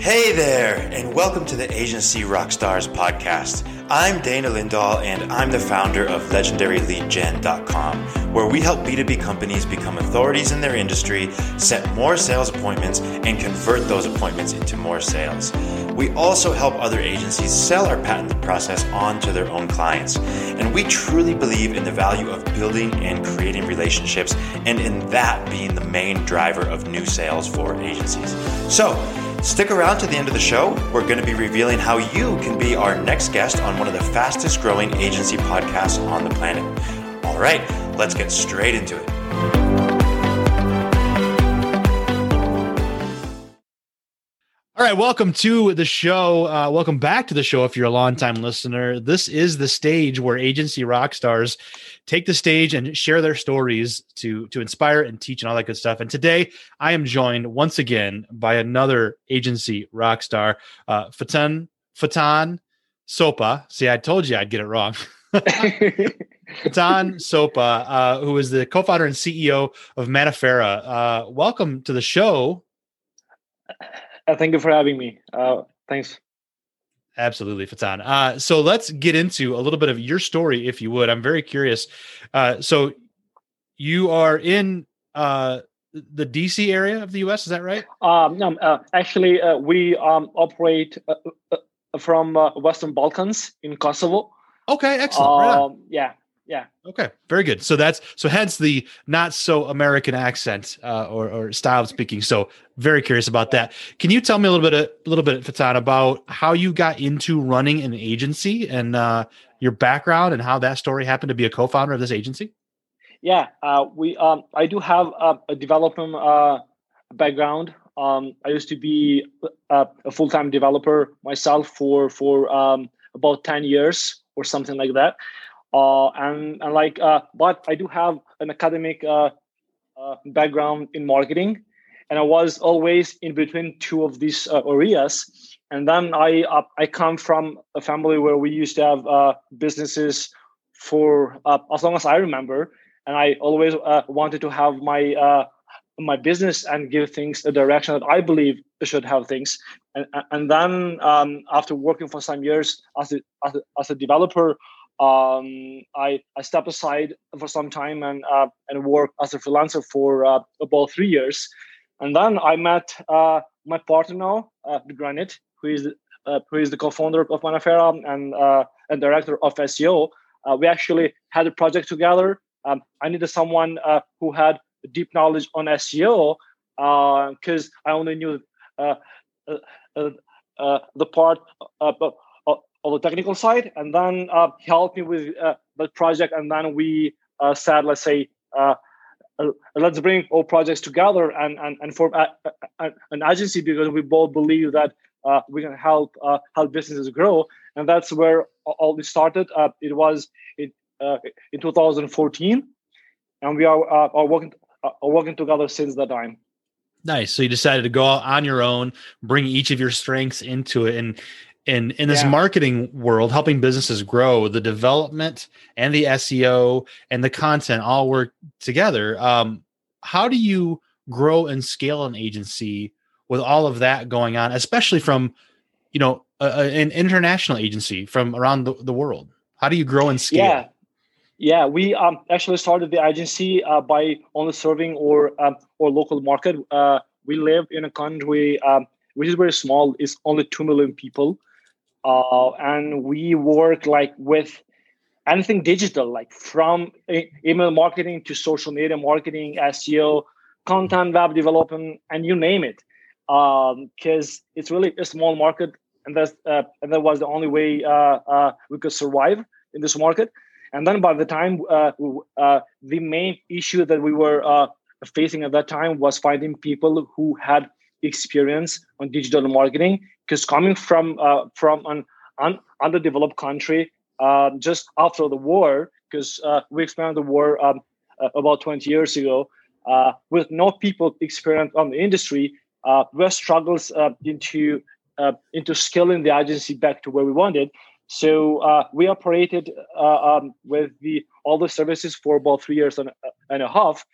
Hey there, and welcome to the Agency Rockstars podcast. I'm Dana Lindahl, and I'm the founder of LegendaryLeadGen.com, where we help B2B companies become authorities in their industry, set more sales appointments, and convert those appointments into more sales. We also help other agencies sell our patented process on to their own clients. And we truly believe in the value of building and creating relationships, and in that being the main driver of new sales for agencies. So, Stick around to the end of the show. We're going to be revealing how you can be our next guest on one of the fastest growing agency podcasts on the planet. All right, let's get straight into it. All right, welcome to the show. Uh, welcome back to the show if you're a longtime listener. This is the stage where agency rock stars take the stage and share their stories to to inspire and teach and all that good stuff. And today I am joined once again by another agency rock star, uh, Faton Faton Sopa. See, I told you I'd get it wrong. Faton Sopa, uh, who is the co-founder and CEO of Manaferra. Uh, welcome to the show. Uh, thank you for having me. Uh, thanks. Absolutely, Faton. Uh, so let's get into a little bit of your story, if you would. I'm very curious. Uh, so you are in uh, the DC area of the U.S. Is that right? Um, no, uh, actually, uh, we um, operate uh, uh, from uh, Western Balkans in Kosovo. Okay, excellent. Right Um, yeah, yeah. Okay, very good. So that's so hence the not so American accent uh, or, or style of speaking. So very curious about that. Can you tell me a little bit, a little bit, Faton, about how you got into running an agency and uh, your background and how that story happened to be a co-founder of this agency? Yeah, uh, we. Um, I do have a, a development uh, background. Um, I used to be a, a full-time developer myself for for um, about ten years or something like that. Uh, and and like, uh, but I do have an academic uh, uh, background in marketing, and I was always in between two of these uh, areas. And then I uh, I come from a family where we used to have businesses for as long as I remember, and I always wanted to have my my business and give things a direction that I believe should have things. And and then um, after working for some years as a as a, as a developer, um, I I stepped aside for some time and uh, and worked as a freelancer for uh, about three years, and then I met uh, my partner now, uh, Granite, who is uh, who is the co-founder of Manaferra and uh, and director of SEO. We actually had a project together. Um, I needed someone who had deep knowledge on SEO because I only knew the part of the technical side, and then uh, he helped me with uh, the project, and then we uh, said, let's say. Uh, uh, let's bring all projects together and and, and form a, a, an agency because we both believe that uh, we can help help businesses grow and that's where all this started it was in, in 2014 and we are, are working are working together since that time Nice. So you decided to go out on your own, bring each of your strengths into it, and in in this Yeah. marketing world, helping businesses grow, the development and the SEO and the content all work together. Um, how do you grow and scale an agency with all of that going on, especially from you know a, a- an international agency from around the, the world? How do you grow and scale? Yeah, yeah. We um, actually started the agency uh, by only serving or um, our local market. Uh, we live in a country um, which is very small. It's only two million people, uh, and we work like with anything digital, like from email marketing to social media marketing, SEO, content, web development, and you name it. Because it's really a small market, and that's uh, and that was the only way uh, uh, we could survive in this market. And then by the time uh, uh, the main issue that we were uh, facing at that time was finding people who had experience on digital marketing, because coming from uh, from an un- underdeveloped country uh, just after the war, because uh, we experienced the war um, uh, about 20 years ago, uh, with no people experience on the industry, uh, we had struggles into into scaling the agency back to where we wanted. So we operated um, with the all the services for about three years and, and a half,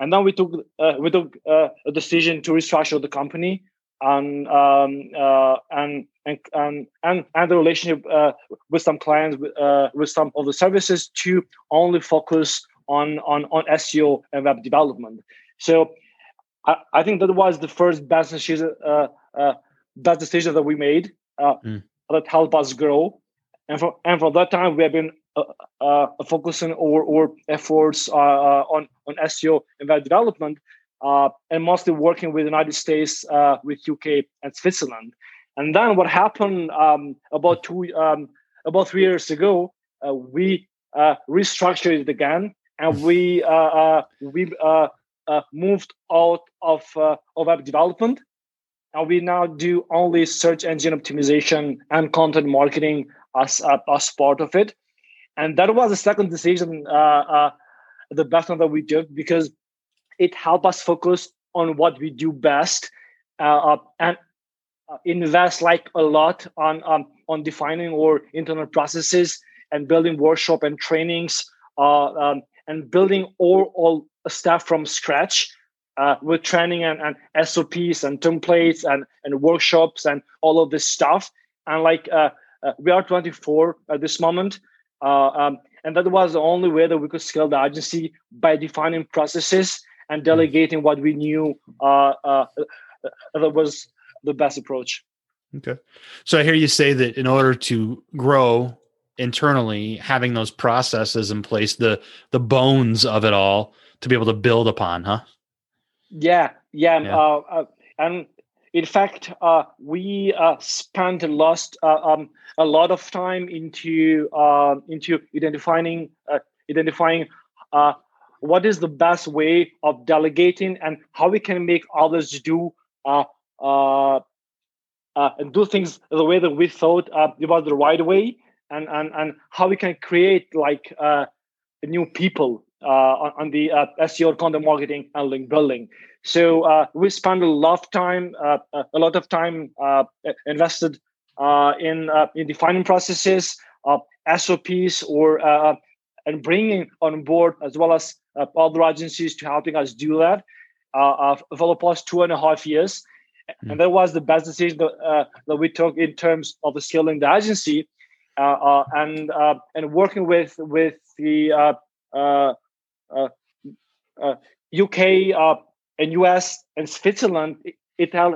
and then we took uh, we took uh, a decision to restructure the company and um, uh, and, and and and the relationship uh, with some clients uh, with some of the services to only focus on on on SEO and web development. So I, I think that was the first best decision uh, uh, best decision that we made mm. that helped us grow. And for and for that time we have been uh, focusing our, our efforts on on SEO and web development uh, and mostly working with the United States, uh, with UK and Switzerland. And then what happened um, about two, um, about three years ago, uh, we uh, restructured it again, and we uh, uh, we moved out of of web development, and we now do only search engine optimization and content marketing as as part of it. And that was the second decision, the best one that we took because it helped us focus on what we do best uh, uh, and uh, invest like a lot on um, on defining our internal processes and building workshop and trainings uh, um, and building all, all stuff from scratch uh, with training and, and SOPs and templates and, and workshops and all of this stuff. And like uh, we are 24 at this moment. Um, and that was the only way that we could scale the agency by defining processes and hmm. delegating what we knew uh, uh, that was the best approach. Okay. So I hear you say that in order to grow internally, having those processes in place, the the bones of it all to be able to build upon, huh? Yeah, yeah, yeah. Uh, uh, and in fact, uh, we uh, spent a lot, uh, um, a lot of time into uh, into identifying identifying what is the best way of delegating and how we can make others do uh, uh, uh, and do things the way that we thought uh, was the right way and, and, and how we can create like uh, new people uh, on, on, the uh, SEO content marketing and link building. So uh, we spend a lot of time, uh, a lot of time uh, invested uh, in in defining processes, SOPs, or and bringing on board as well as uh, other agencies to helping us do that uh, for the past two and a half years. Mm. And that was the best decision that, uh, that we took in terms of scaling the agency uh, uh, and uh, and working with with the UK and US and Switzerland. It, it, uh,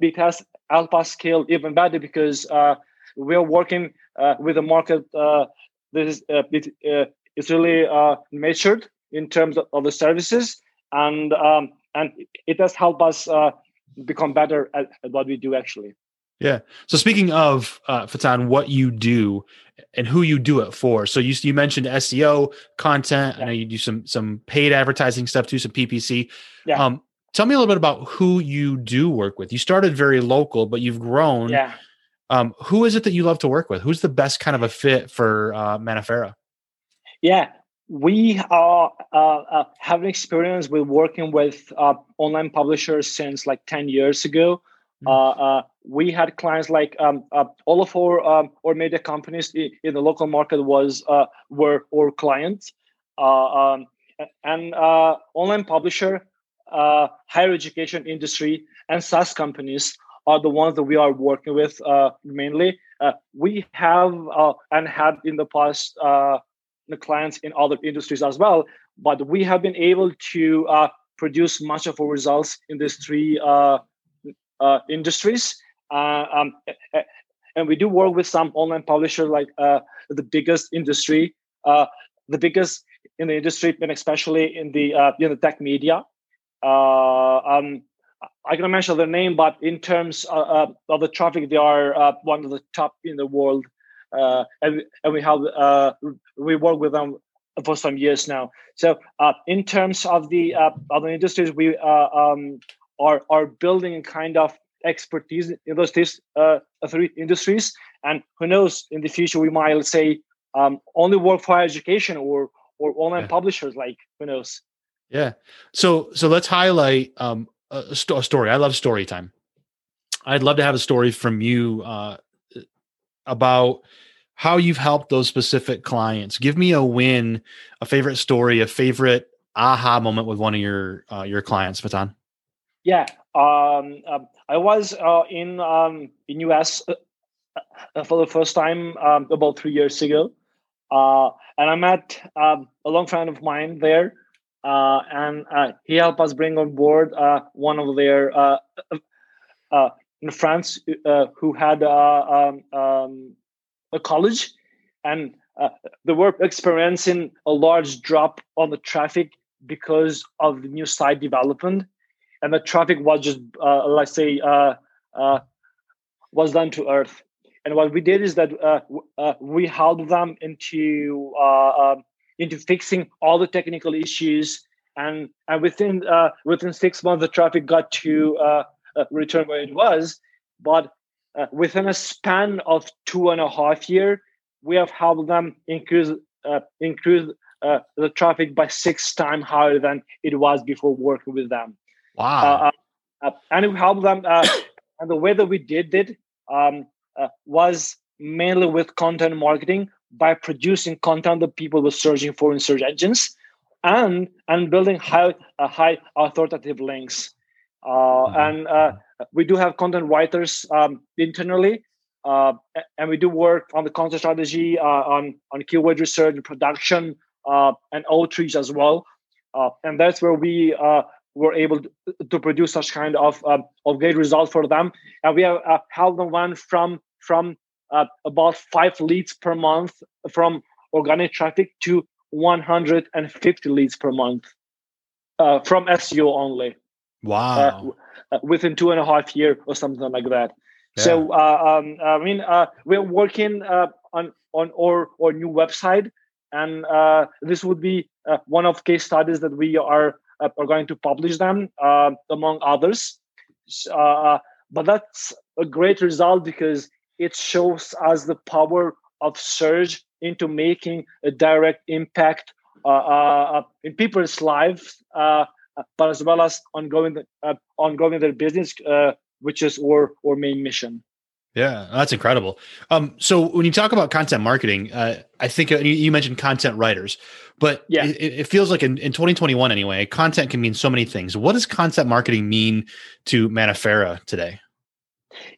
it has helped us scale even better because uh, we're working uh, with a market that is it, it's really measured in terms of, the services, and um, and it has helped us uh, become better at, at, what we do actually. Yeah. So speaking of uh, Faton, what you do and who you do it for. So you you mentioned SEO content. Yeah. I know you do some some paid advertising stuff too, some PPC. Yeah. Um, tell me a little bit about who you do work with. You started very local, but you've grown. Yeah. Um, who is it that you love to work with? Who's the best kind of a fit for uh, Manaferra? Yeah, we are uh, uh, have experience with working with uh, online publishers since like 10 years ago mm. we had clients like um, uh, all of our um, our media companies in the local market was were our clients um, and online publisher higher education industry and SaaS companies are the ones that we are working with mainly we have and had in the past the clients in other industries as well. But we have been able to uh, produce much of our results in these three uh, uh, industries. Uh, um, and we do work with some online publishers like uh, the biggest industry, uh, the biggest in the industry, and especially in the in the tech media. Um, I can mention their name, but in terms of the traffic, they are one of the top in the world uh, and, and we have uh, we work with them for some years now. So uh, in terms of the uh, other industries, we uh, um, are are building a kind of expertise in those these, uh, three industries. And who knows, in the future we might say um, only work for education or or online yeah. publishers. Like who knows? Yeah. So so let's highlight um, a, st- a story. I love story time. I'd love to have a story from you uh, about how you've helped those specific clients. Give me a win, a favorite story, a favorite aha moment with one of your uh, your clients, Faton. Yeah, um, um, I was uh, in um, in US uh, uh, for the first time um, about three years ago, uh, and I met um, a long friend of mine there, uh, and he helped us bring on board one of their in France who had um, a college, and they were experiencing a large drop on the traffic because of the new site development and the traffic was just uh, let's say uh, uh, was done to earth. And what we did is that uh, uh, we helped them into uh, um, into fixing all the technical issues. And and within within six months the traffic got to return where it was. But within a span of two and a half year we have helped them increase increase the traffic by six times higher than it was before working with them. Wow. Uh, uh, and we helped them. and the way that we did it um, was mainly with content marketing by producing content that people were searching for in search engines and and building high uh, high authoritative links uh, mm-hmm. and uh, we do have content writers um, internally and we do work on the content strategy on on keyword research and production uh, and outreach as well. Uh, and that's where we uh, were able to, to, produce such kind of um, of great results for them. And we have uh, helped them run from from uh, about five leads per month from organic traffic to 150 leads per month uh, from SEO only. Wow! within two and a half year or something like that. Yeah. So um, I mean, we're working on on our, our new website and uh, this would be uh, one of case studies that we are uh, are going to publish them uh, among others. Uh, but that's a great result because it shows us the power of surge into making a direct impact uh, in people's lives but as well as ongoing ongoing their business which is our, our main mission yeah, that's incredible. Um, so when you talk about content marketing, uh, I think uh, you, mentioned content writers, but yeah, it, it feels like in, in 2021 anyway, content can mean so many things. What does content marketing mean to Manaferra today?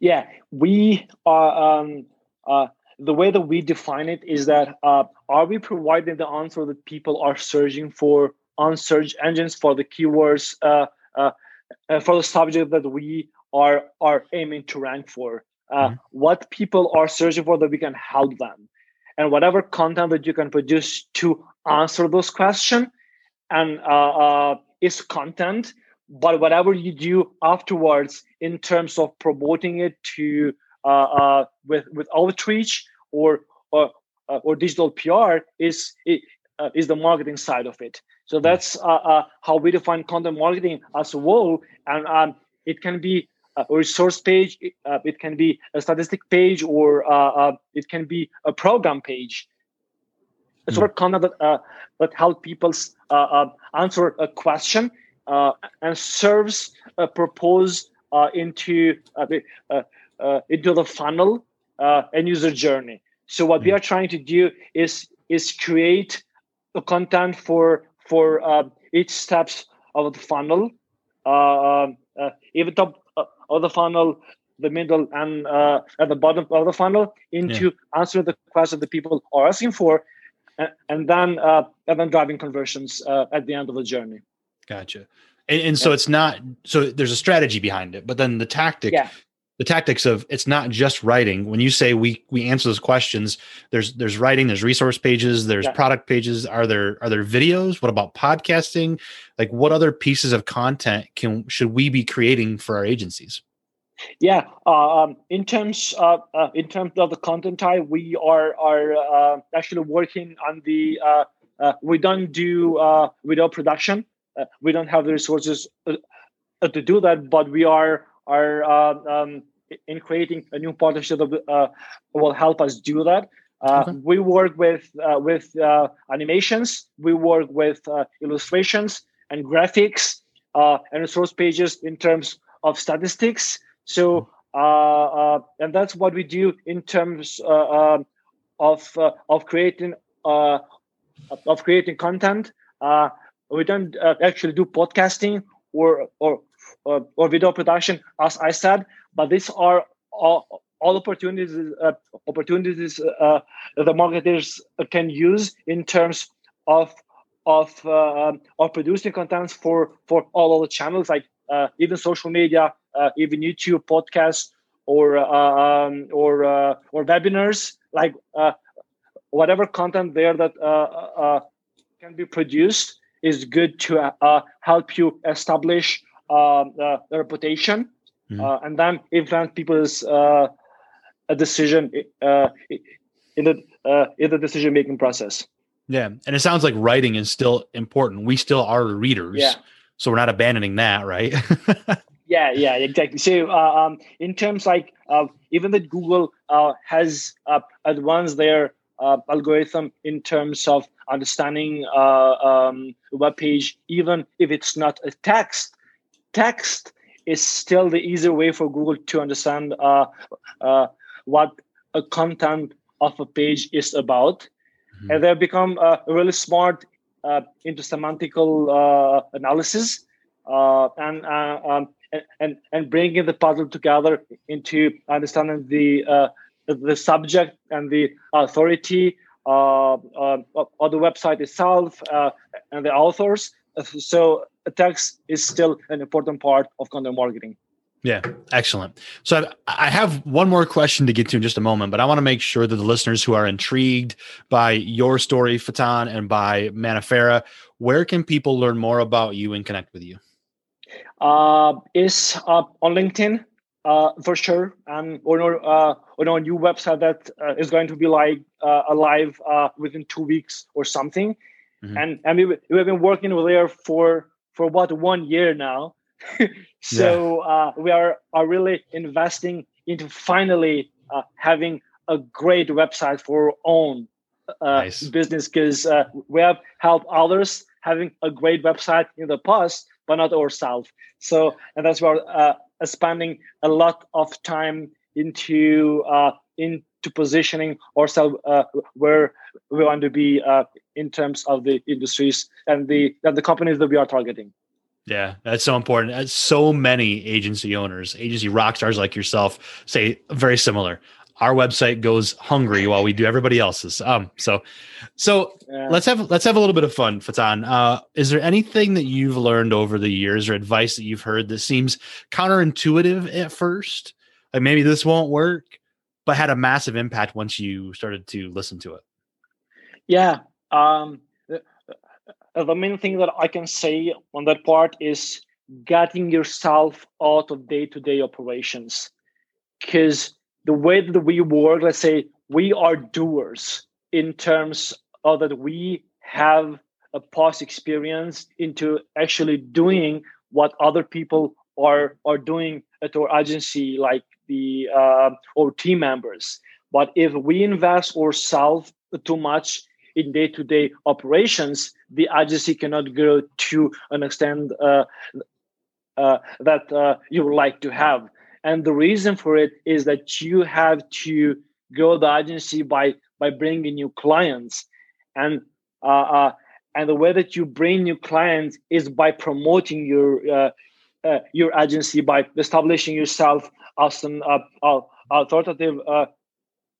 Yeah, we are. Um, uh, the way that we define it is that uh, are we providing the answer that people are searching for on search engines for the keywords uh, uh, uh for the subject that we are are aiming to rank for uh, mm-hmm. what people are searching for that we can help them and whatever content that you can produce to answer those questions and uh, uh, is content but whatever you do afterwards in terms of promoting it to uh, uh, with with outreach or or, uh, or digital PR is is the marketing side of it. So mm-hmm. that's how we define content marketing as a whole, and um, it can be a resource page, uh, it can be a statistic page, or uh, uh, it can be a program page. It's mm. content that, uh, that help people uh, uh, answer a question and serves a propose into the, into the funnel and user journey. So what mm. we are trying to do is is create the content for for each steps of the funnel. even though of the funnel, the middle, and uh, at the bottom of the funnel into yeah. answering the questions that people are asking for, and, and then uh, and then driving conversions uh, at the end of the journey. Gotcha. And, and so yeah. it's not so there's a strategy behind it, but then the tactic yeah the tactics of it's not just writing. When you say we we answer those questions there's there's writing there's resource pages there's yeah. product pages. Are there are there videos? What about podcasting? Like what other pieces of content can should we be creating for our agencies? Yeah uh, um, in terms of uh, in terms of the content type we are are uh, actually working on the uh, uh, we don't do uh, video production. We don't have the resources to do that but we are are uh, um, in creating a new partnership that uh, will help us do that. Uh, okay. We work with uh, with uh, animations. We work with uh, illustrations and graphics and resource pages in terms of statistics. So, and that's what we do in terms um, of of creating of creating content. we don't actually do podcasting or or uh, or video production, as I said. But these are all, all opportunities uh, opportunities uh, the marketers can use in terms of of uh, of producing content for for all of the channels, like uh, even social media, uh, even YouTube, podcasts, or um, or or webinars, like whatever content there that can be produced is good to uh, help you establish uh, the, the, reputation mm-hmm. uh, and then influence people's uh, a decision uh, in the uh, in the decision making process. Yeah, and it sounds like writing is still important. We still are readers, yeah. so we're not abandoning that, right? yeah, yeah, exactly. So, um, in terms like even that Google has advanced their algorithm in terms of understanding uh, um, web page, even if it's not a text. Text is still the easier way for Google to understand uh, uh, what a content of a page is about. Mm-hmm. And they've become uh, really smart uh, into semantical uh, analysis uh, and, uh, um, and and bringing the puzzle together into understanding the uh, the subject and the authority uh, uh, of the website itself uh, and the authors. So text is still an important part of content marketing. Yeah, excellent. So I have one more question to get to in just a moment, but I want to make sure that the listeners who are intrigued by your story, Faton, and by Manaferra, where can people learn more about you and connect with you? Uh, is uh, on LinkedIn uh, for sure, and on our uh, on our new website that uh, is going to be like uh, alive uh, within two weeks or something. Mm-hmm. And and we we have been working with there for for about one year now. so yeah. uh, we are are really investing into finally uh, having a great website for our own uh, nice. business because uh, we have helped others having a great website in the past, but not ourselves. So and that's where uh, spending a lot of time into uh, into positioning ourselves uh, where we want to be uh, in terms of the industries and the and the companies that we are targeting. Yeah, that's so important. So many agency owners, agency rock stars like yourself, say very similar. Our website goes hungry while we do everybody else's. Um, so, so yeah. let's have let's have a little bit of fun, Faton. Uh, is there anything that you've learned over the years or advice that you've heard that seems counterintuitive at first? Like maybe this won't work, but had a massive impact once you started to listen to it. Yeah. Um, the, the main thing that I can say on that part is getting yourself out of day to day operations. Because the way that we work, let's say we are doers in terms of that we have a past experience into actually doing what other people are are doing at our agency like the uh, or team members. But if we invest ourselves too much in day-to-day operations, the agency cannot grow to an extent uh, uh, that uh, you would like to have. And the reason for it is that you have to grow the agency by by bringing new clients, and uh, uh, and the way that you bring new clients is by promoting your uh, your agency by establishing yourself as an authoritative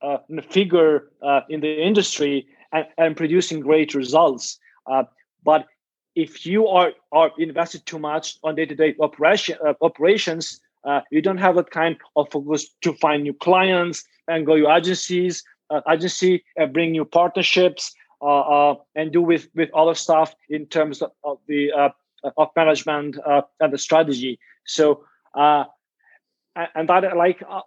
uh, figure uh, in the industry and, and, producing great results. Uh, but if you are are invested too much on day-to-day operation uh, operations, uh, you don't have that kind of focus to find new clients and go your agencies agency and bring new partnerships and do with with other stuff in terms of, of the of management uh, and the strategy. So, uh, and that like uh,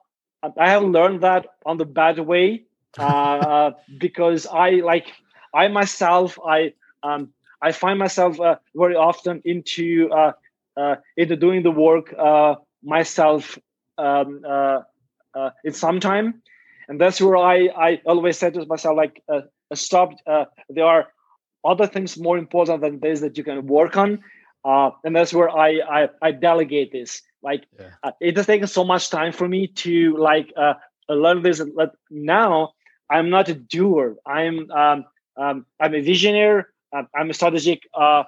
I have learned that on the bad way uh, because I like I myself I um, I find myself uh, very often into uh, uh, into doing the work uh, myself um, uh, uh, in some time, and that's where I I always say to myself like uh, stop. Uh, there are other things more important than this that you can work on uh, and that's where I, I, I delegate this. Like yeah. uh, it has taken so much time for me to like uh, learn this. But now I'm not a doer. I'm um, um, I'm a visionary. I'm a strategic. Uh,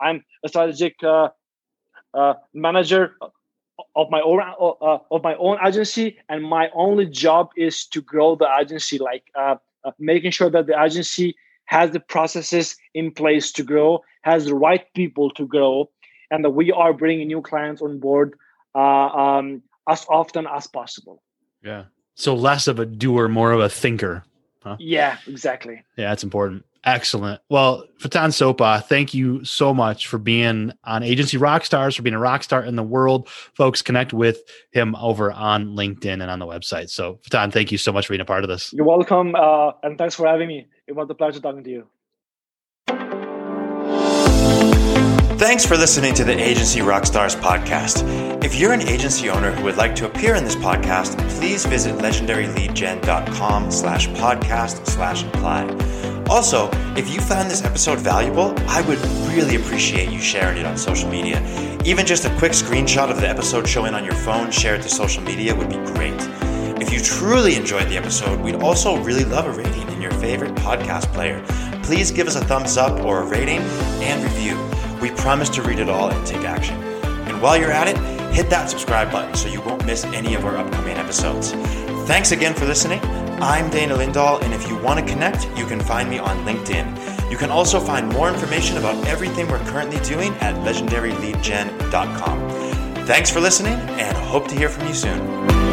I'm a strategic uh, uh, manager of my own uh, of my own agency, and my only job is to grow the agency, like uh, uh, making sure that the agency has the processes in place to grow, has the right people to grow, and that we are bringing new clients on board um, as often as possible. Yeah. So less of a doer, more of a thinker. Huh? Yeah, exactly. Yeah, that's important. Excellent. Well, Faton Sopa, thank you so much for being on Agency Rockstars, for being a rock star in the world. Folks, connect with him over on LinkedIn and on the website. So, Faton, thank you so much for being a part of this. You're welcome. Uh, and thanks for having me. It was a pleasure talking to you. Thanks for listening to the Agency Rockstars podcast. If you're an agency owner who would like to appear in this podcast, please visit legendaryleadgen.com slash podcast slash apply. Also, if you found this episode valuable, I would really appreciate you sharing it on social media. Even just a quick screenshot of the episode showing on your phone shared to social media would be great. If you truly enjoyed the episode, we'd also really love a rating in your favorite podcast player. Please give us a thumbs up or a rating and review. We promise to read it all and take action. And while you're at it, hit that subscribe button so you won't miss any of our upcoming episodes. Thanks again for listening. I'm Dana Lindahl, and if you want to connect, you can find me on LinkedIn. You can also find more information about everything we're currently doing at legendaryleadgen.com. Thanks for listening, and hope to hear from you soon.